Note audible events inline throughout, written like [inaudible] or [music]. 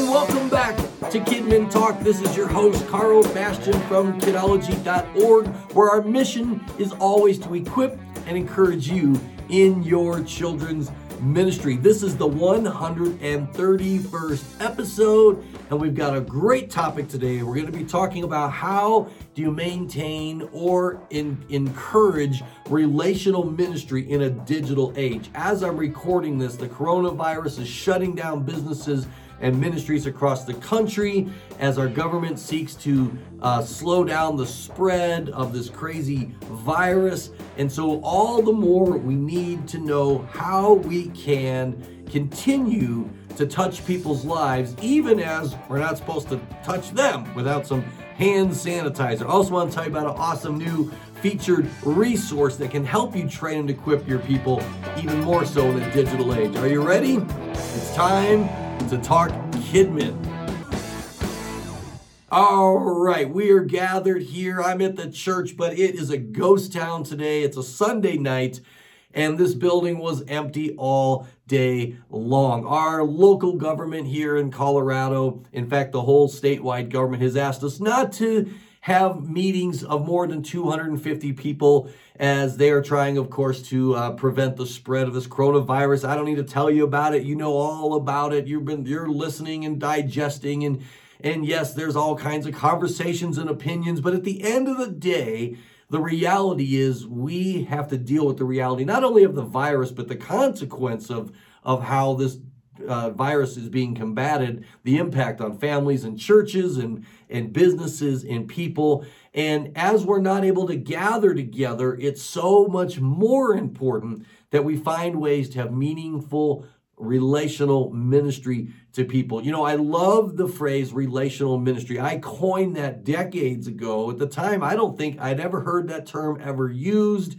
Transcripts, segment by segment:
And welcome back to Kidmin Talk. This is your host, Karl Bastian from kidology.org, where our mission is always to equip and encourage you in your children's ministry. This is the 131st episode, and we've got a great topic today. We're going to be talking about how do you maintain or in, encourage relational ministry in a digital age. As I'm recording this, the coronavirus is shutting down businesses and ministries across the country as our government seeks to uh, slow down the spread of this crazy virus. And so, all the more we need to know how we can continue to touch people's lives, even as we're not supposed to touch them without some hand sanitizer. I also want to tell you about an awesome new featured resource that can help you train and equip your people even more so in the digital age. Are you ready? It's time to talk Kidmin. All right, we are gathered here. I'm at the church, but it is a ghost town today. It's a Sunday night, and this building was empty all day long. Our local government here in Colorado, in fact, the whole statewide government, has asked us not to have meetings of more than 250 people as they are trying, of course, to uh, prevent the spread of this coronavirus. I don't need to tell you about it. You know all about it. You've been you're listening and digesting and and yes, there's all kinds of conversations and opinions, but at the end of the day, the reality is we have to deal with the reality not only of the virus but the consequence of of how this uh, virus is being combated, the impact on families and churches and, and businesses and people. And as we're not able to gather together, it's so much more important that we find ways to have meaningful relational ministry to people. You know, I love the phrase relational ministry. I coined that decades ago. At the time, I don't think I'd ever heard that term ever used.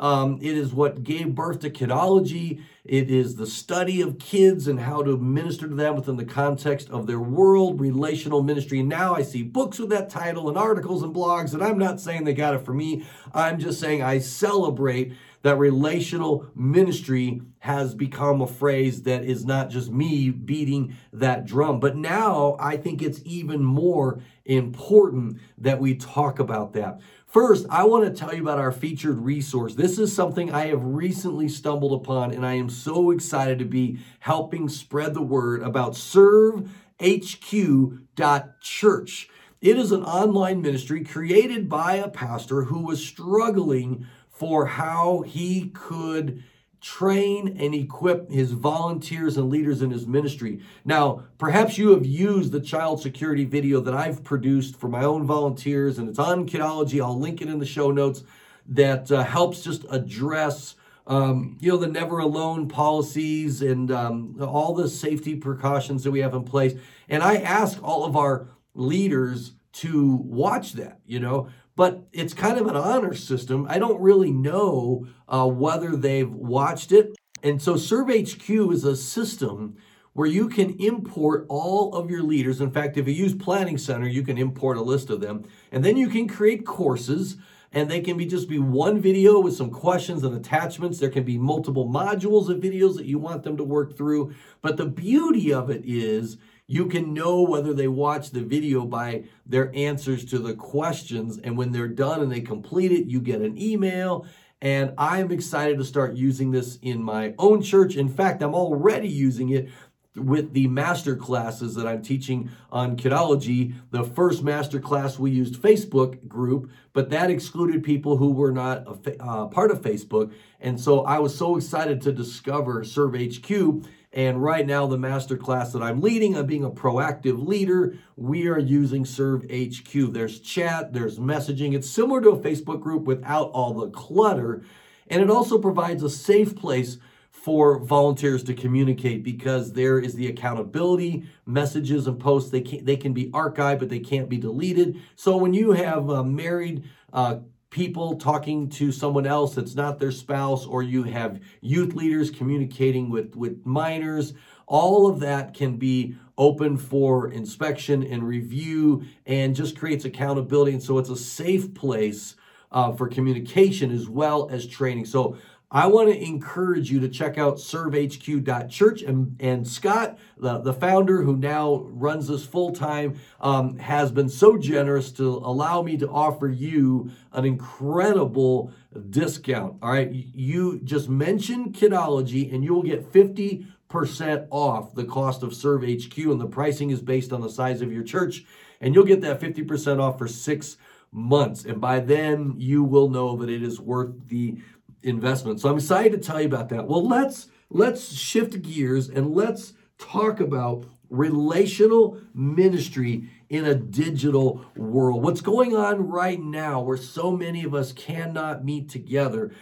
Um, it is what gave birth to kidology. It is the study of kids and how to minister to them within the context of their world, relational ministry. Now I see books with that title and articles and blogs, and I'm not saying they got it for me. I'm just saying I celebrate that relational ministry has become a phrase that is not just me beating that drum. But now I think it's even more important that we talk about that. First, I want to tell you about our featured resource. This is something I have recently stumbled upon, and I am so excited to be helping spread the word about servehq.church. It is an online ministry created by a pastor who was struggling for how he could train and equip his volunteers and leaders in his ministry. Now, perhaps you have used the child security video that I've produced for my own volunteers, and it's on Kidology. I'll link it in the show notes that uh, helps just address. Um, you know, the never alone policies and um, all the safety precautions that we have in place. And I ask all of our leaders to watch that, you know, but it's kind of an honor system. I don't really know uh, whether they've watched it. And so ServeHQ is a system where you can import all of your leaders. In fact, if you use Planning Center, you can import a list of them. And then you can create courses and they can be just be one video with some questions and attachments. There can be multiple modules of videos that you want them to work through. But the beauty of it is you can know whether they watch the video by their answers to the questions. And when they're done and they complete it, you get an email. And I'm excited to start using this in my own church. In fact, I'm already using it with the master classes that I'm teaching on kidology. The first master class we used Facebook group, but that excluded people who were not a uh, part of Facebook. And so I was so excited to discover ServeHQ and right now, the master class that I'm leading, I'm being a proactive leader. We are using Serve HQ. There's chat, there's messaging. It's similar to a Facebook group without all the clutter. And it also provides a safe place for volunteers to communicate because there is the accountability messages and posts they can they can be archived but they can't be deleted so when you have uh, married uh, people talking to someone else that's not their spouse, or you have youth leaders communicating with, with minors. All of that can be open for inspection and review and just creates accountability. And so it's a safe place uh, for communication as well as training. So I want to encourage you to check out servehq.church. And, and Scott, the, the founder who now runs this full time, um, has been so generous to allow me to offer you an incredible discount. All right. You just mention Kidology and you will get 50 percent off the cost of Serve HQ, and the pricing is based on the size of your church. And you'll get that 50% off for six months. And by then, you will know that it is worth the investment. So I'm excited to tell you about that. Well, let's let's shift gears and let's talk about relational ministry in a digital world. What's going on right now where so many of us cannot meet together?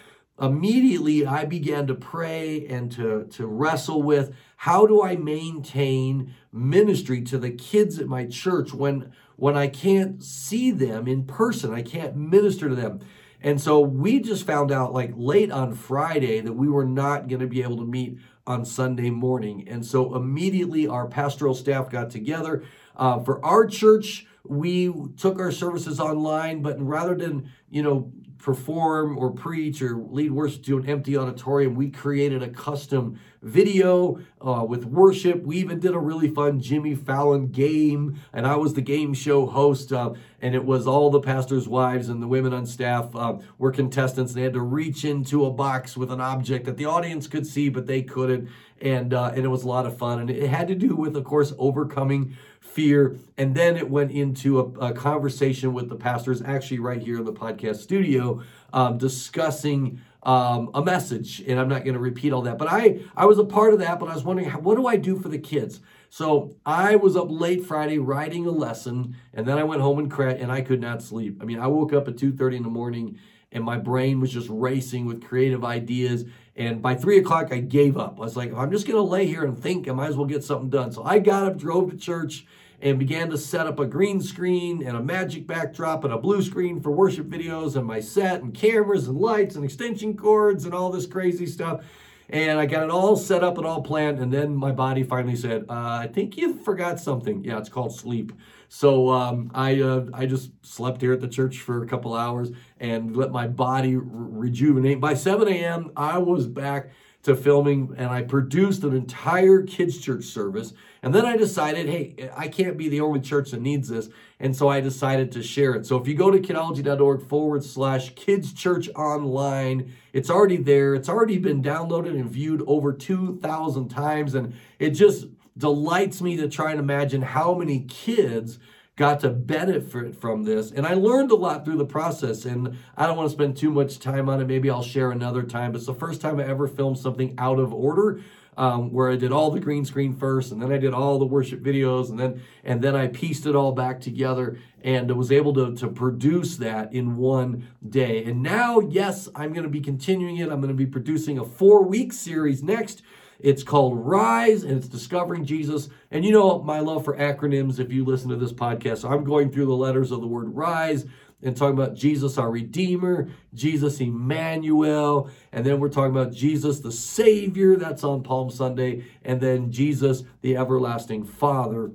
Immediately I began to pray and to, to wrestle with how do I maintain ministry to the kids at my church when when I can't see them in person, I can't minister to them. And so we just found out like late on Friday that we were not going to be able to meet on Sunday morning. And so immediately our pastoral staff got together. Uh, for our church, we took our services online, but rather than, you know, perform or preach or lead worship to an empty auditorium, we created a custom video uh, with worship. We even did a really fun Jimmy Fallon game, and I was the game show host. Uh, and it was all the pastors' wives and the women on staff uh, were contestants. They had to reach into a box with an object that the audience could see, but they couldn't. And uh, and it was a lot of fun. And it had to do with, of course, overcoming fear. And then it went into a, a conversation with the pastors, actually right here in the podcast studio, um, discussing um, a message. And I'm not going to repeat all that, but I I was a part of that. But I was wondering, what do I do for the kids? So I was up late Friday writing a lesson, and then I went home and cried, and I could not sleep. I mean, I woke up at 2:30 in the morning, and my brain was just racing with creative ideas. And by three o'clock, I gave up. I was like, I'm just going to lay here and think. I might as well get something done. So I got up, drove to church, and began to set up a green screen and a magic backdrop and a blue screen for worship videos and my set and cameras and lights and extension cords and all this crazy stuff. And I got it all set up and all planned. And then my body finally said, uh, I think you forgot something. Yeah, it's called sleep. So um, I, uh, I just slept here at the church for a couple hours and let my body re- rejuvenate. By 7 a.m., I was back to filming and I produced an entire kids' church service. And then I decided, hey, I can't be the only church that needs this. And so I decided to share it. So if you go to kidology.org forward slash kids church online, it's already there. It's already been downloaded and viewed over 2,000 times. And it just delights me to try and imagine how many kids got to benefit from this. And I learned a lot through the process. And I don't want to spend too much time on it. Maybe I'll share another time. But it's the first time I ever filmed something out of order. Um, where I did all the green screen first, and then I did all the worship videos, and then and then I pieced it all back together, and was able to to produce that in one day. And now, yes, I'm going to be continuing it. I'm going to be producing a four week series next it's called Rise and it's Discovering Jesus. And you know my love for acronyms if you listen to this podcast. So I'm going through the letters of the word Rise and talking about Jesus, our Redeemer, Jesus, Emmanuel, and then we're talking about Jesus, the Savior. That's on Palm Sunday. And then Jesus, the Everlasting Father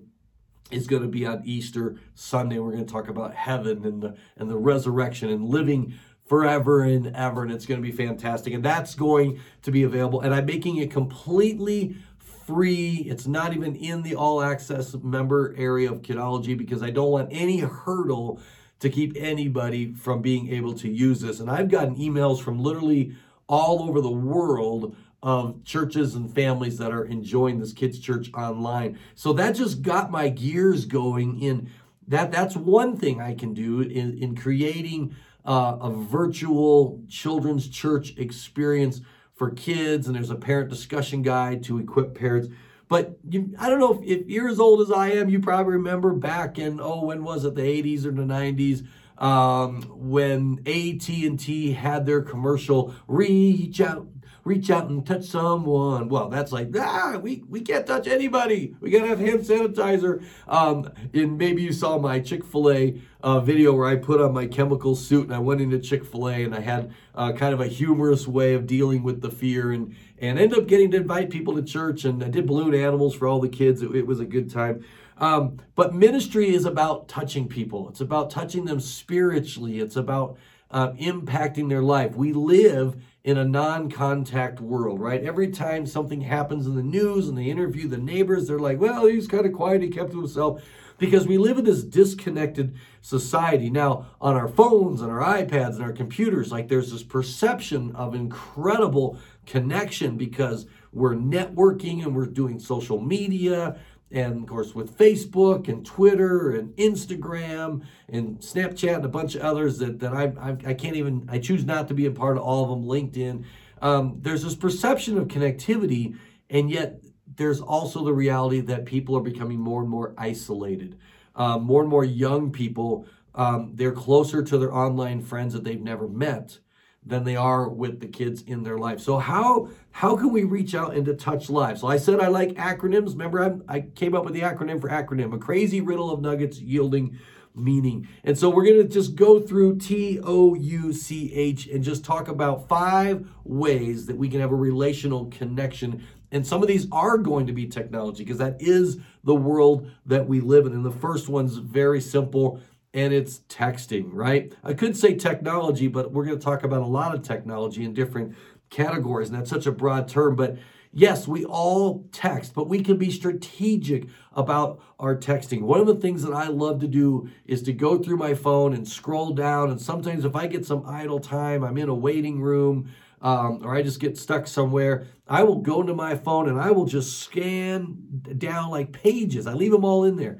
is going to be on Easter Sunday. We're going to talk about heaven and the and the resurrection and living forever and ever, and it's going to be fantastic. And that's going to be available. And I'm making it completely free. It's not even in the all access member area of Kidology because I don't want any hurdle to keep anybody from being able to use this. And I've gotten emails from literally all over the world of churches and families that are enjoying this kids church online. So that just got my gears going in that that's one thing I can do in, in creating uh, a virtual children's church experience for kids, and there's a parent discussion guide to equip parents. But you, I don't know if, if, you're as old as I am, you probably remember back in oh, when was it, the 80s or the 90s, um, when AT&T had their commercial "Reach Out reach out and touch someone. Well, that's like, ah, we, we can't touch anybody. We gotta have hand sanitizer. Um, and maybe you saw my Chick fil A uh, video where I put on my chemical suit and I went into Chick fil A and I had uh, kind of a humorous way of dealing with the fear and, and ended up getting to invite people to church. And I did balloon animals for all the kids. It, it was a good time. Um, but ministry is about touching people, it's about touching them spiritually, it's about uh, impacting their life. We live in a non contact world, right? Every time something happens in the news and they interview the neighbors, they're like, well, he's kind of quiet, he kept to himself because we live in this disconnected society. Now, on our phones and our iPads and our computers, like there's this perception of incredible connection because we're networking and we're doing social media and of course with Facebook and Twitter and Instagram and Snapchat and a bunch of others that, that I, I, I can't even, I choose not to be a part of all of them, LinkedIn. Um, there's this perception of connectivity, and yet there's also the reality that people are becoming more and more isolated. Um, more and more young people, um, they're closer to their online friends that they've never met than they are with the kids in their life. So how how can we reach out and to touch lives? So I said I like acronyms. Remember, I, I came up with the acronym for acronym, a crazy riddle of nuggets yielding meaning. And so we're going to just go through T O U C H and just talk about five ways that we can have a relational connection. And some of these are going to be technology because that is the world that we live in. And the first one's very simple and it's texting, right? I could say technology, but we're going to talk about a lot of technology in different categories, and that's such a broad term. But yes, we all text, but we can be strategic about our texting. One of the things that I love to do is to go through my phone and scroll down. And sometimes, if I get some idle time, I'm in a waiting room. Um, or I just get stuck somewhere, I will go to my phone and I will just scan down like pages. I leave them all in there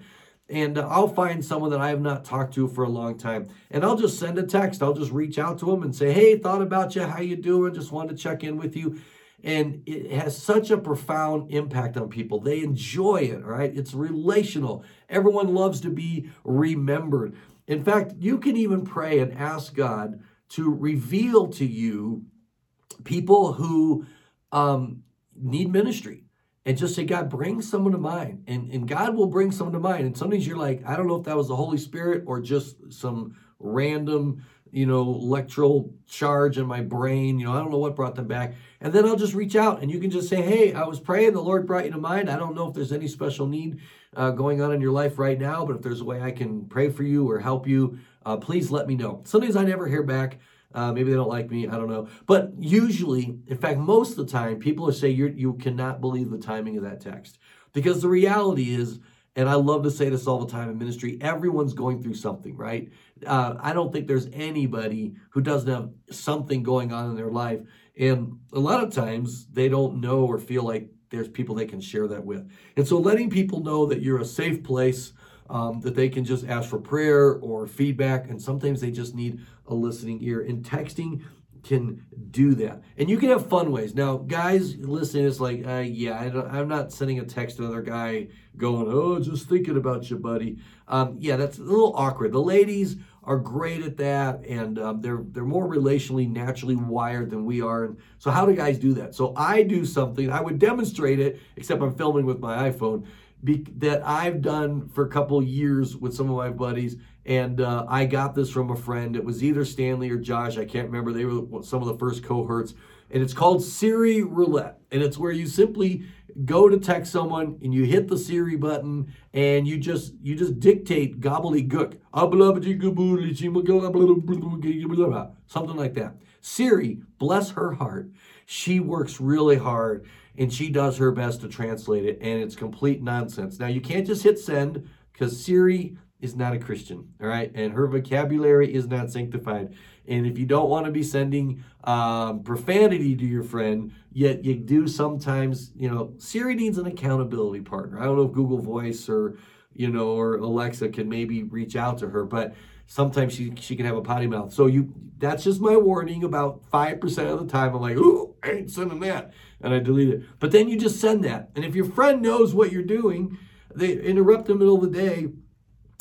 and uh, I'll find someone that I have not talked to for a long time, and I'll just send a text. I'll just reach out to them and say, "Hey, thought about you. How you doing? Just wanted to check in with you." And it has such a profound impact on people. They enjoy it, right? It's relational. Everyone loves to be remembered. In fact, you can even pray and ask God to reveal to you people who um, need ministry and just say, God, bring someone to mind. And, and God will bring someone to mind. And sometimes you're like, I don't know if that was the Holy Spirit or just some random, you know, electrical charge in my brain. You know, I don't know what brought them back. And then I'll just reach out and you can just say, Hey, I was praying. The Lord brought you to mind. I don't know if there's any special need uh, going on in your life right now, but if there's a way I can pray for you or help you, uh, please let me know. Sometimes I never hear back. Uh, maybe they don't like me. I don't know. But usually, in fact, most of the time, people say you you cannot believe the timing of that text because the reality is, and I love to say this all the time in ministry, everyone's going through something, right? Uh, I don't think there's anybody who doesn't have something going on in their life, and a lot of times they don't know or feel like there's people they can share that with. And so, letting people know that you're a safe place um, that they can just ask for prayer or feedback, and sometimes they just need a listening ear. And texting can do that. And you can have fun ways. Now, guys listening, it's like, uh, yeah, I am not sending a text to another guy going, oh, just thinking about you, buddy. Um, yeah, that's a little awkward. The ladies are great at that, and um, they're they're more relationally, naturally wired than we are. And so, how do guys do that? So, I do something. I would demonstrate it, except I'm filming with my iPhone be, that I've done for a couple years with some of my buddies. And uh, I got this from a friend. It was either Stanley or Josh. I can't remember. They were some of the first cohorts. And it's called Siri Roulette. And it's where you simply go to text someone and you hit the Siri button and you just you just dictate gobbledygook. Something like that. Siri, bless her heart, she works really hard and she does her best to translate it, and it's complete nonsense. Now, you can't just hit send because Siri is not a Christian, all right? And her vocabulary is not sanctified. And if you don't want to be sending um, profanity to your friend, yet you do sometimes, you know, Siri needs an accountability partner. I don't know if Google Voice or, you know, or Alexa can maybe reach out to her, but sometimes she, she can have a potty mouth. So you that's just my warning about 5% of the time. I'm like, ooh, I ain't sending that. And I delete it. But then you just send that. And if your friend knows what you're doing, they interrupt in the middle of the day,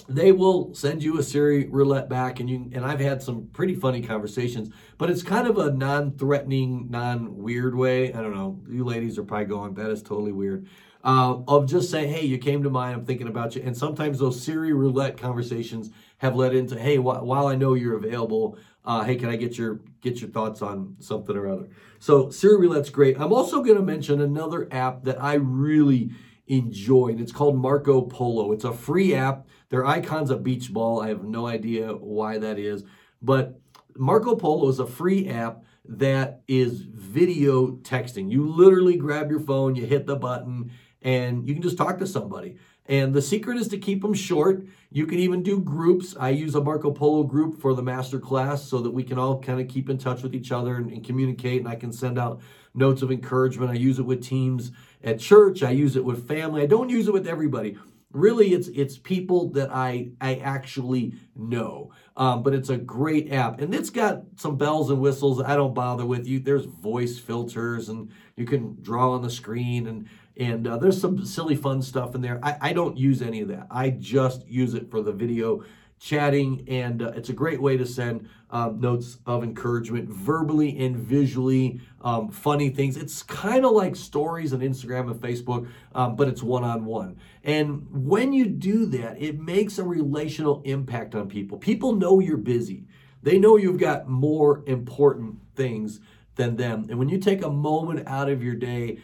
they will send you a Siri roulette back and you and I've had some pretty funny conversations, but it's kind of a non-threatening, non-weird way. I don't know. You ladies are probably going, that is totally weird uh, of just saying, hey, you came to mind, I'm thinking about you. And sometimes those Siri roulette conversations have led into, hey, wh- while I know you're available, uh, hey, can I get your get your thoughts on something or other? So Siri roulette's great. I'm also going to mention another app that I really enjoy, and it's called Marco Polo. It's a free app. Their icon's a beach ball. I have no idea why that is, but Marco Polo is a free app that is video texting. You literally grab your phone, you hit the button, and you can just talk to somebody. And the secret is to keep them short. You can even do groups. I use a Marco Polo group for the master class so that we can all kind of keep in touch with each other and, and, communicate. And I can send out notes of encouragement. I use it with teams at church. I use it with family. I don't use it with everybody. Really, it's it's people that I I actually know. Um, but it's a great app, and it's got some bells and whistles. I don't bother with you. There's voice filters, and you can draw on the screen, and and uh, there's some silly fun stuff in there. I, I don't use any of that. I just use it for the video chatting, and uh, it's a great way to send um, notes of encouragement verbally and visually, um, funny things. It's kind of like stories on Instagram and Facebook, um, but it's one on one. And when you do that, it makes a relational impact on people. People know you're busy, they know you've got more important things than them. And when you take a moment out of your day,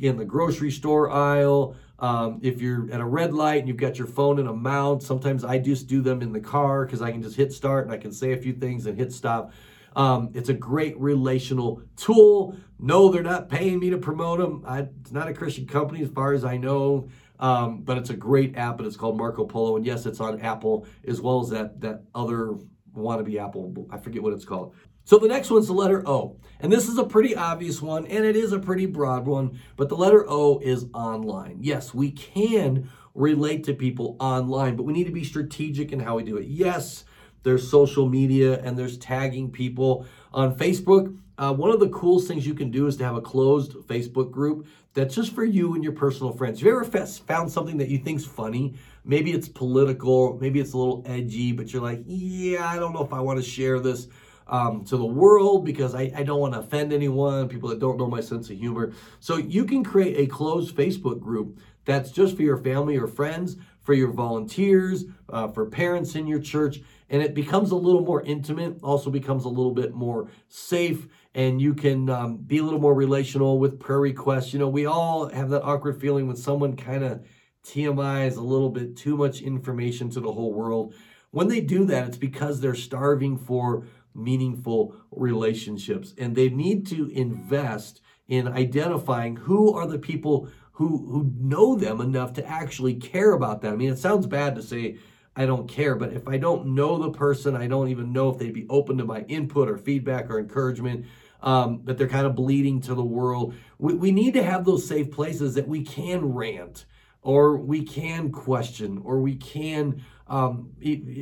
in the grocery store aisle, um, if you're at a red light and you've got your phone in a mount, sometimes I just do them in the car because I can just hit start and I can say a few things and hit stop. Um, it's a great relational tool. No, they're not paying me to promote them. I, it's not a Christian company as far as I know, um, but it's a great app and it's called Marco Polo. And yes, it's on Apple as well as that that other wannabe Apple. I forget what it's called. So the next one's the letter O. And this is a pretty obvious one, and it is a pretty broad one, but the letter O is online. Yes, we can relate to people online, but we need to be strategic in how we do it. Yes, there's social media and there's tagging people on Facebook. Uh, one of the coolest things you can do is to have a closed Facebook group that's just for you and your personal friends. Have you ever found something that you think's funny? Maybe it's political, maybe it's a little edgy, but you're like, yeah, I don't know if I want to share this um, to the world because I, I don't want to offend anyone, people that don't know my sense of humor. So you can create a closed Facebook group that's just for your family or friends, for your volunteers, uh, for parents in your church, and it becomes a little more intimate, also becomes a little bit more safe, and you can um, be a little more relational with prayer requests. You know, we all have that awkward feeling when someone kind of TMI is a little bit too much information to the whole world. When they do that, it's because they're starving for meaningful relationships. And they need to invest in identifying who are the people who, who know them enough to actually care about them. I mean, it sounds bad to say, I don't care, but if I don't know the person, I don't even know if they'd be open to my input or feedback or encouragement. Um, that they're kind of bleeding to the world. We, we need to have those safe places that we can rant or we can question or we can um,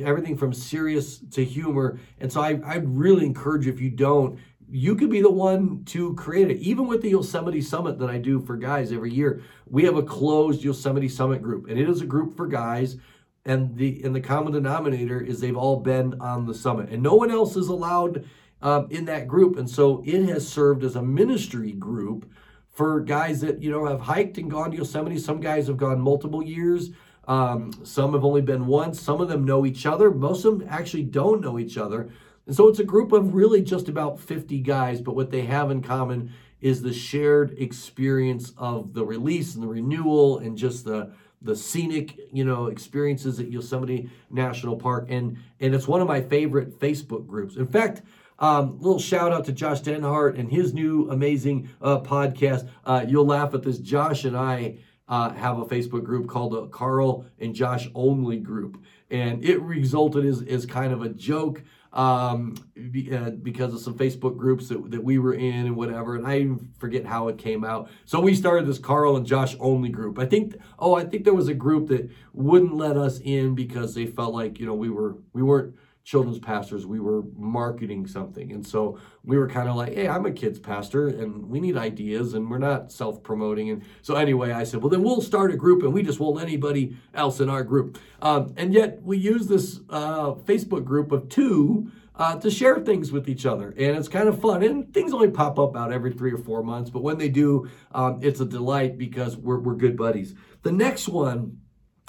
everything from serious to humor. And so I, I really encourage if you don't, you could be the one to create it. Even with the Yosemite Summit that I do for guys every year, we have a closed Yosemite Summit group, and it is a group for guys. And the and the common denominator is they've all been on the summit, and no one else is allowed um, in that group. And so it has served as a ministry group for guys that you know have hiked and gone to Yosemite. Some guys have gone multiple years. Um, some have only been once. Some of them know each other. Most of them actually don't know each other. And so it's a group of really just about 50 guys, but what they have in common is the shared experience of the release and the renewal and just the the scenic, you know, experiences at Yosemite National Park. And and it's one of my favorite Facebook groups. In fact, um, little shout out to Josh Denhart and his new amazing uh, podcast. Uh, you'll laugh at this. Josh and I uh, have a Facebook group called the Karl and Josh Only Group. And it resulted as, as kind of a joke um, be, uh, because of some Facebook groups that, that we were in and whatever. And I forget how it came out. So we started this Karl and Josh Only group. I think, oh, I think there was a group that wouldn't let us in because they felt like, you know, we were, we weren't children's pastors, we were marketing something. And so we were kind of like, hey, I'm a kids pastor and we need ideas and we're not self promoting. And so anyway, I said, well, then we'll start a group and we just won't let anybody else in our group. Um, and yet we use this uh, Facebook group of two. Uh, to share things with each other. And it's kind of fun. And things only pop up out every three or four months. But when they do, um, it's a delight because we're, we're good buddies. The next one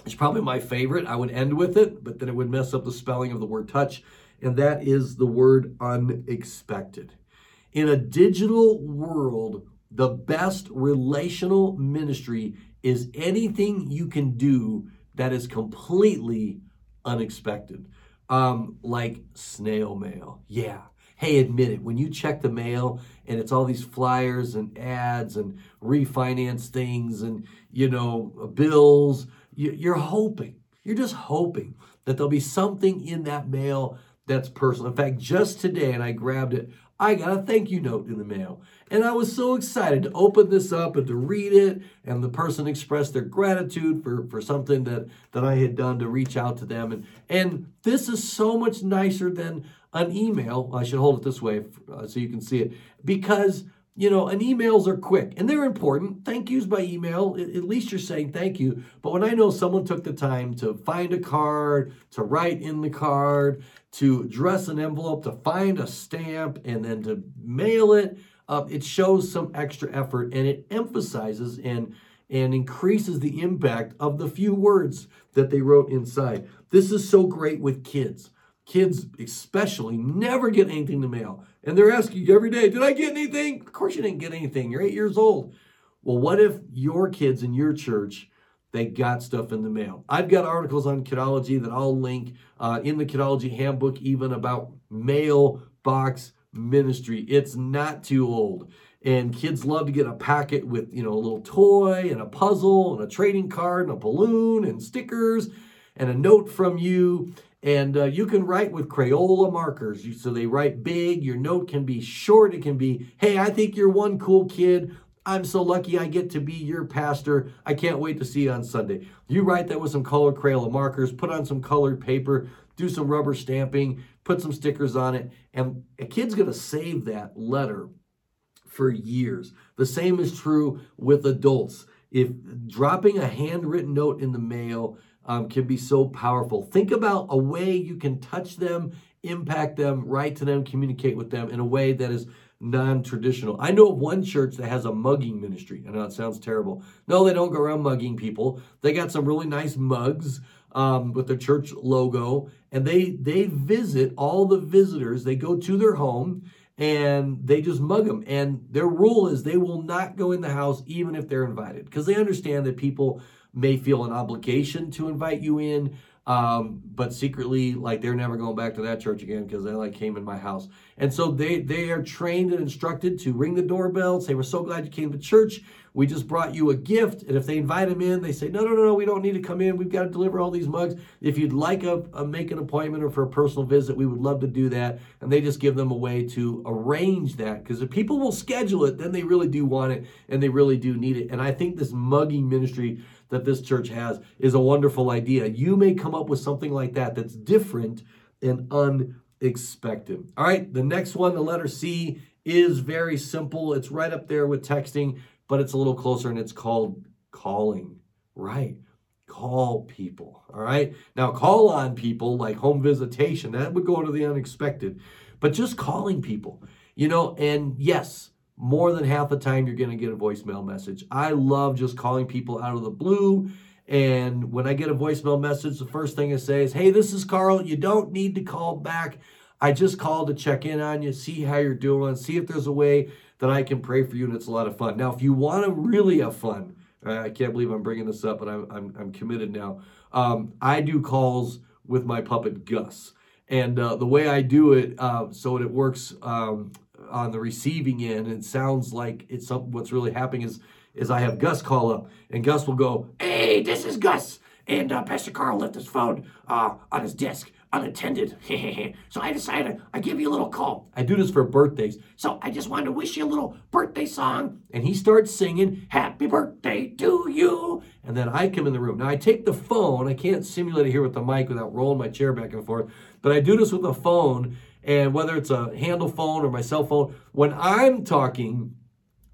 it's probably my favorite. I would end with it, but then it would mess up the spelling of the word touch, and that is the word unexpected. In a digital world, the best relational ministry is anything you can do that is completely unexpected. Um, like snail mail. Yeah. hey, admit it. When you check the mail and it's all these flyers and ads and refinance things and, you know, bills, you're hoping, you're just hoping that there'll be something in that mail that's personal. In fact, just today, and I grabbed it, I got a thank you note in the mail. And I was so excited to open this up and to read it. And the person expressed their gratitude for, for something that, that I had done to reach out to them. And, and this is so much nicer than an email. I should hold it this way uh, so you can see it. Because you know, and emails are quick and they're important. Thank yous by email, at least you're saying thank you. But when I know someone took the time to find a card, to write in the card, to dress an envelope, to find a stamp, and then to mail it, uh, it shows some extra effort and it emphasizes and and increases the impact of the few words that they wrote inside. This is so great with kids. Kids, especially, never get anything to mail. And they're asking you every day, Did I get anything? Of course, you didn't get anything. You're eight years old. Well, what if your kids in your church? They got stuff in the mail. I've got articles on kidology that I'll link uh, in the kidology handbook, even about mailbox ministry. It's not too old and kids love to get a packet with you know a little toy and a puzzle and a trading card and a balloon and stickers and a note from you and uh, you can write with Crayola markers. You, so they write big. Your note can be short. It can be, hey, I think you're one cool kid. I'm so lucky I get to be your pastor. I can't wait to see you on Sunday. You write that with some colored Crayola markers, put on some colored paper, do some rubber stamping, put some stickers on it, and a kid's going to save that letter for years. The same is true with adults. If dropping a handwritten note in the mail um, can be so powerful. Think about a way you can touch them, impact them, write to them, communicate with them in a way that is non traditional. I know of one church that has a mugging ministry. I know it sounds terrible. No, they don't go around mugging people. They got some really nice mugs. Um, with their church logo, and they they visit all the visitors. They go to their home and they just mug them. And their rule is they will not go in the house even if they're invited because they understand that people may feel an obligation to invite you in, um, but secretly, like they're never going back to that church again because they like came in my house. And so they they are trained and instructed to ring the doorbell, say, "We're so glad you came to church. We just brought you a gift." And if they invite them in, they say, "No, no, no, no, we don't need to come in. We've got to deliver all these mugs. If you'd like a, a make an appointment or for a personal visit, we would love to do that." And they just give them a way to arrange that because if people will schedule it, then they really do want it and they really do need it. And I think this mugging ministry that this church has is a wonderful idea. You may come up with something like that that's different and unexpected. All right, the next one, the letter C, is very simple. It's right up there with texting, but it's a little closer and it's called calling. Right. Call people. All right. Now, call on people like home visitation, that would go to the unexpected, but just calling people, you know, and yes, more than half the time you're going to get a voicemail message. I love just calling people out of the blue. And when I get a voicemail message, the first thing I say is, Hey, this is Karl. You don't need to call back. I just called to check in on you, see how you're doing, see if there's a way that I can pray for you. And it's a lot of fun. Now, if you want to really have fun, I can't believe I'm bringing this up, but I'm, I'm, I'm committed now. Um, I do calls with my puppet Gus. And uh, the way I do it, uh, so it works um, on the receiving end. It sounds like it's something. What's really happening is is I have Gus call up, and Gus will go, "Hey, this is Gus." And uh, Pastor Karl left his phone uh, on his desk unattended. [laughs] so I decided I give you a little call. I do this for birthdays. So I just wanted to wish you a little birthday song. And he starts singing, Happy birthday to you. And then I come in the room. Now I take the phone. I can't simulate it here with the mic without rolling my chair back and forth. But I do this with the phone and whether it's a handle phone or my cell phone, when I'm talking,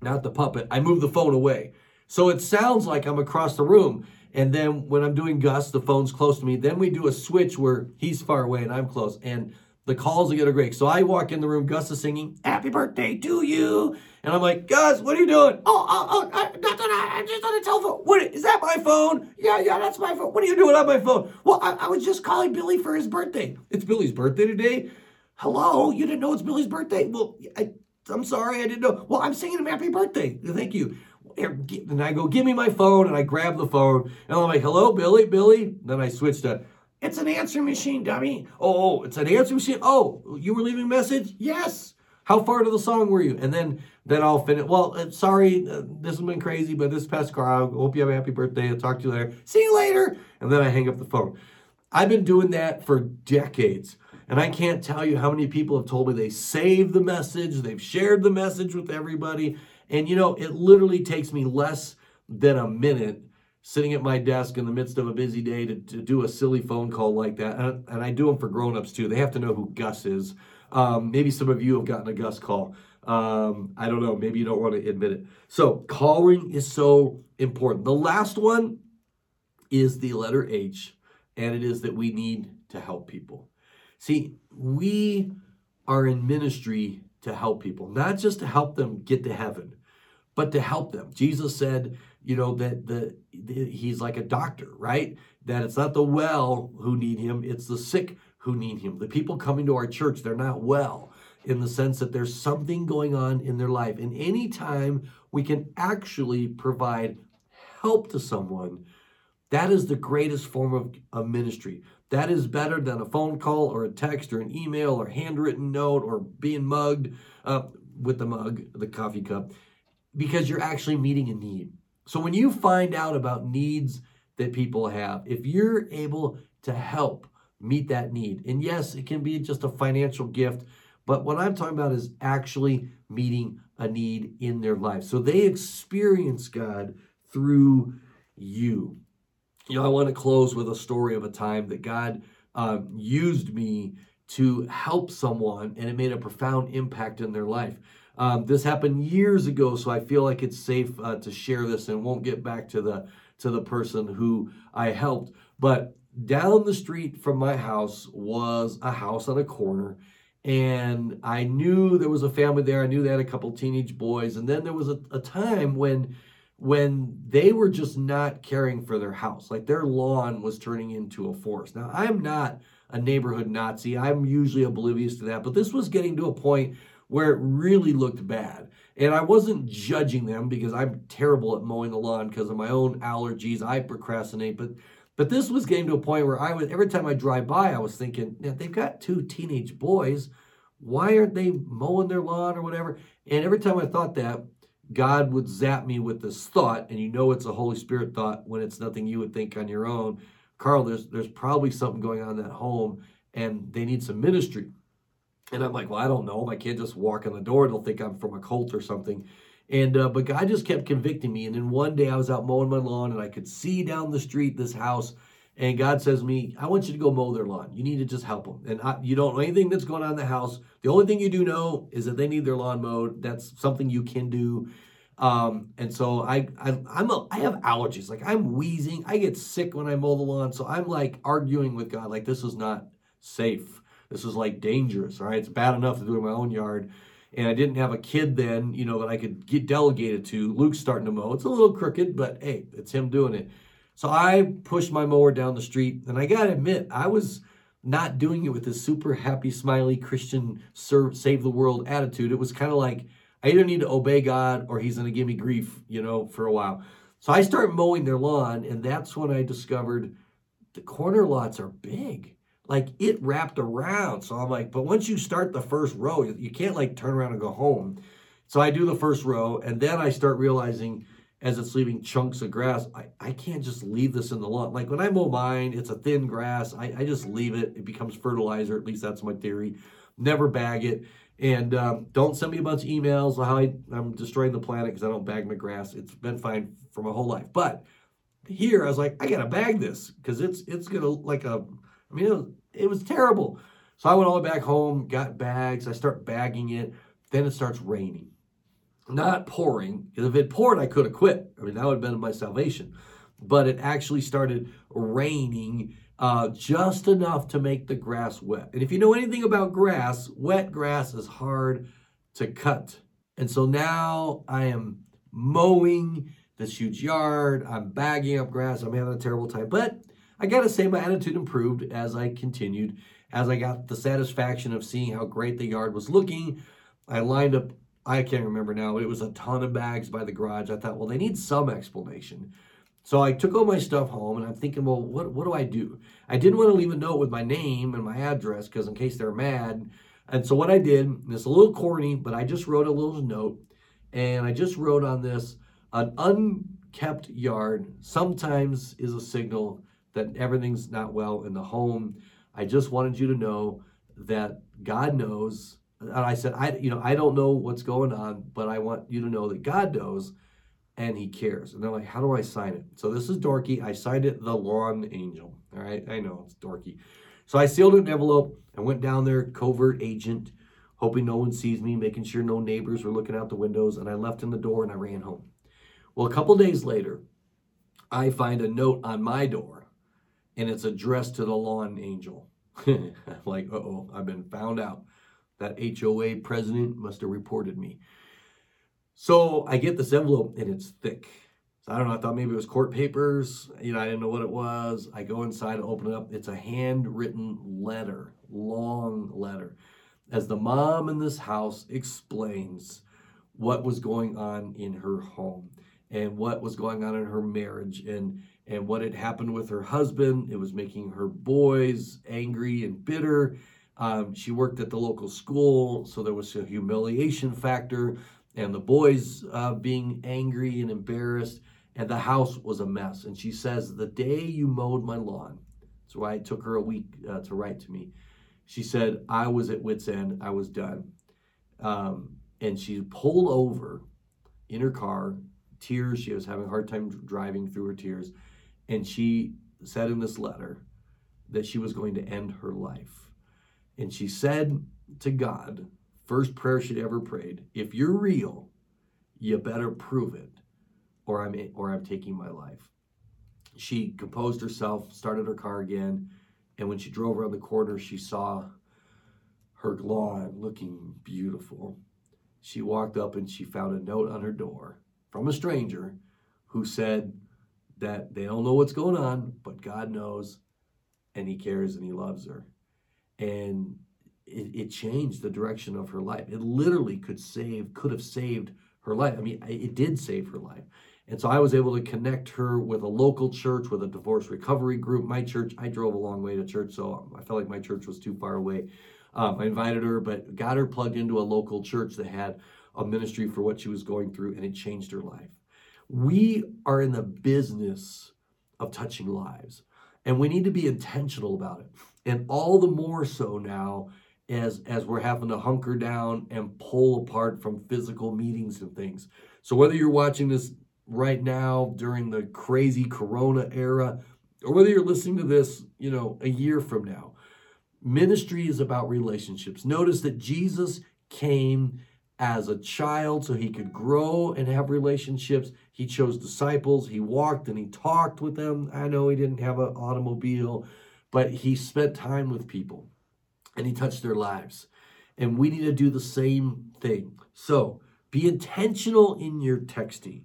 not the puppet, I move the phone away. So it sounds like I'm across the room. And then when I'm doing Gus, the phone's close to me. Then we do a switch where he's far away and I'm close. And the calls get a break. So I walk in the room, Gus is singing, Happy birthday to you. And I'm like, Gus, what are you doing? Oh, oh, oh, I, nothing. I'm just on the telephone. What is that my phone? Yeah, yeah, that's my phone. What are you doing on my phone? Well, I, I was just calling Billy for his birthday. It's Billy's birthday today. Hello, you didn't know it's Billy's birthday? Well, I, am sorry, I didn't know. Well, I'm singing him happy birthday. Thank you. And I go, give me my phone, and I grab the phone, and I'm like, hello, Billy, Billy. Then I switch to, It's an answering machine, dummy. Oh, oh, it's an answering machine. Oh, you were leaving a message? Yes. How far to the song were you? And then then I'll finish. Well, uh, sorry, uh, this has been crazy, but this past car. I hope you have a happy birthday. I'll talk to you later. See you later. And then I hang up the phone. I've been doing that for decades. And I can't tell you how many people have told me they saved the message, they've shared the message with everybody. And you know, it literally takes me less than a minute sitting at my desk in the midst of a busy day to, to do a silly phone call like that. And, and I do them for grown-ups too. They have to know who Gus is. Um, maybe some of you have gotten a Gus call. Um, I don't know. Maybe you don't want to admit it. So calling is so important. The last one is the letter H, and it is that we need to help people. See, we are in ministry to help people, not just to help them get to heaven, but to help them. Jesus said, you know, that the, the he's like a doctor, right? That it's not the well who need him, it's the sick who need him. The people coming to our church, they're not well in the sense that there's something going on in their life. And anytime we can actually provide help to someone, that is the greatest form of, of ministry. That is better than a phone call or a text or an email or handwritten note or being mugged uh, with the mug, the coffee cup, because you're actually meeting a need. So when you find out about needs that people have, if you're able to help meet that need, and yes, it can be just a financial gift, but what I'm talking about is actually meeting a need in their life. So they experience God through you. You know, I want to close with a story of a time that God um, used me to help someone and it made a profound impact in their life. Um, this happened years ago, so I feel like it's safe uh, to share this and won't get back to the to the person who I helped. But down the street from my house was a house on a corner, and I knew there was a family there. I knew they had a couple teenage boys, and then there was a, a time when when they were just not caring for their house. Like their lawn was turning into a forest. Now, I'm not a neighborhood Nazi. I'm usually oblivious to that, but this was getting to a point where it really looked bad. And I wasn't judging them because I'm terrible at mowing the lawn because of my own allergies. I procrastinate, but but this was getting to a point where I was every time I drive by, I was thinking, yeah, they've got two teenage boys. Why aren't they mowing their lawn or whatever? And every time I thought that, God would zap me with this thought, and you know it's a Holy Spirit thought when it's nothing you would think on your own. Karl, there's there's probably something going on in that home, and they need some ministry. And I'm like, well, I don't know. I can't just walk in the door; they'll think I'm from a cult or something. And uh, but God just kept convicting me. And then one day I was out mowing my lawn, and I could see down the street this house. And God says me, I want you to go mow their lawn. You need to just help them. And I, you don't know anything that's going on in the house. The only thing you do know is that they need their lawn mowed. That's something you can do. Um, and so I, I I'm a, I have allergies. Like I'm wheezing. I get sick when I mow the lawn. So I'm like arguing with God, like this is not safe. This is like dangerous. All right, it's bad enough to do in my own yard. And I didn't have a kid then, you know, that I could get delegated to. Luke's starting to mow. It's a little crooked, but hey, it's him doing it. So I pushed my mower down the street, and I gotta admit, I was not doing it with this super happy, smiley Christian serve, save the world attitude. It was kind of like I either need to obey God or He's to give me grief, you know, for a while. So I start mowing their lawn, and that's when I discovered the corner lots are big. Like it wrapped around. So I'm like, but once you start the first row, you can't like turn around and go home. So I do the first row, and then I start realizing as it's leaving chunks of grass, I, I can't just leave this in the lawn. Like when I mow mine, it's a thin grass. I, I just leave it. It becomes fertilizer. At least that's my theory. Never bag it. And um, don't send me a bunch of emails how I, I'm destroying the planet because I don't bag my grass. It's been fine for my whole life. But here I was like, I gotta bag this because it's it's gonna like a. I mean, it was, it was terrible. So I went all the way back home, got bags. I start bagging it. Then it starts raining not pouring, because if it poured, I could have quit. I mean, that would have been my salvation. But it actually started raining uh, just enough to make the grass wet. And if you know anything about grass, wet grass is hard to cut. And so now I am mowing this huge yard. I'm bagging up grass. I'm having a terrible time. But I got to say, my attitude improved as I continued, as I got the satisfaction of seeing how great the yard was looking. I lined up I can't remember now. It was a ton of bags by the garage. I thought, well, they need some explanation. So I took all my stuff home and I'm thinking, well, what, what do I do? I didn't want to leave a note with my name and my address because in case they're mad. And so what I did, it's a little corny, but I just wrote a little note and I just wrote on this an unkept yard sometimes is a signal that everything's not well in the home. I just wanted you to know that God knows. And I said, I you know, I don't know what's going on, but I want you to know that God knows and he cares. And they're like, how do I sign it? So this is dorky. I signed it the lawn angel. All right. I know it's dorky. So I sealed it in an envelope and went down there, covert agent, hoping no one sees me, making sure no neighbors were looking out the windows. And I left in the door and I ran home. Well, a couple days later, I find a note on my door and it's addressed to the lawn angel. [laughs] Like, oh, I've been found out. That HOA president must have reported me. So I get this envelope and it's thick. So I don't know. I thought maybe it was court papers. You know, I didn't know what it was. I go inside and open it up. It's a handwritten letter, long letter, as the mom in this house explains what was going on in her home and what was going on in her marriage and and what had happened with her husband. It was making her boys angry and bitter. Um, she worked at the local school, so there was a humiliation factor, and the boys uh, being angry and embarrassed, and the house was a mess. And she says, The day you mowed my lawn, that's why it took her a week uh, to write to me. She said, I was at wit's end, I was done. Um, and she pulled over in her car, tears. She was having a hard time driving through her tears and she said in this letter that she was going to end her life. And she said to God, first prayer she'd ever prayed, if you're real, you better prove it or I'm or I'm taking my life. She composed herself, started her car again, and when she drove around the corner, she saw her lawn looking beautiful. She walked up and she found a note on her door from a stranger who said, that they don't know what's going on, but God knows and He cares and He loves her. And it, it, changed the direction of her life. It literally could save, could have saved her life. I mean, it did save her life. And so I was able to connect her with a local church, with a divorce recovery group. My church, I drove a long way to church, so I felt like my church was too far away. Um, I invited her, but got her plugged into a local church that had a ministry for what she was going through, and it changed her life. We are in the business of touching lives, and we need to be intentional about it. And all the more so now as as we're having to hunker down and pull apart from physical meetings and things. So whether you're watching this right now during the crazy corona era or whether you're listening to this, you know, a year from now, ministry is about relationships. Notice that Jesus came as a child so he could grow and have relationships. He chose disciples. He walked and he talked with them. I know he didn't have an automobile, but he spent time with people and he touched their lives. And we need to do the same thing. So be intentional in your texting.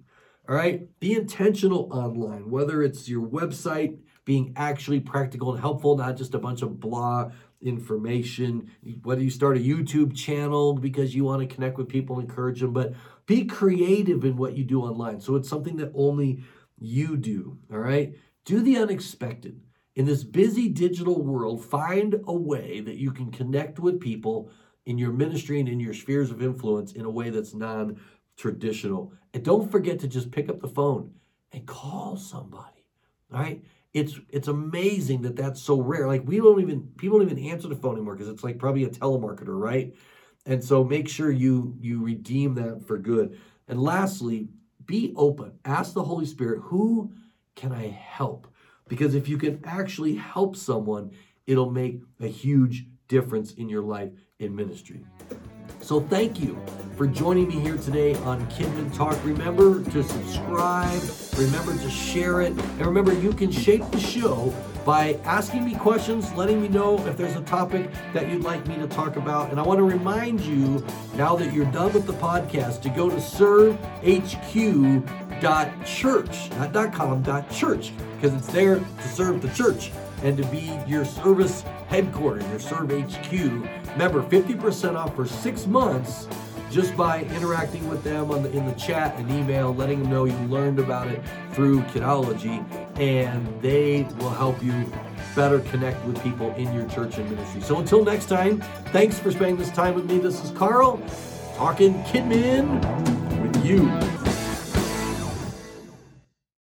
All right? Be intentional online, whether it's your website being actually practical and helpful, not just a bunch of blah information, whether you start a YouTube channel because you want to connect with people and encourage them, but be creative in what you do online. So it's something that only you do, all right? Do the unexpected. In this busy digital world, find a way that you can connect with people in your ministry and in your spheres of influence in a way that's non traditional. And don't forget to just pick up the phone and call somebody, all right? it's it's amazing that that's so rare. Like we don't even people don't even answer the phone anymore because it's like probably a telemarketer, right? And so make sure you you redeem that for good. And lastly, be open. Ask the Holy Spirit, who can I help? Because if you can actually help someone, it'll make a huge difference in your life in ministry. So thank you for joining me here today on Kidmin Talk. Remember to subscribe, remember to share it, and remember you can shape the show by asking me questions, letting me know if there's a topic that you'd like me to talk about. And I want to remind you, now that you're done with the podcast, to go to servehq.church, not .com, .church, because it's there to serve the church and to be your service headquarters, your Serve HQ. Remember, 50% off for six months just by interacting with them the, in the chat and email, letting them know you learned about it through Kidology, and they will help you better connect with people in your church and ministry. So until next time, thanks for spending this time with me. This is Karl talking Kidmin with you.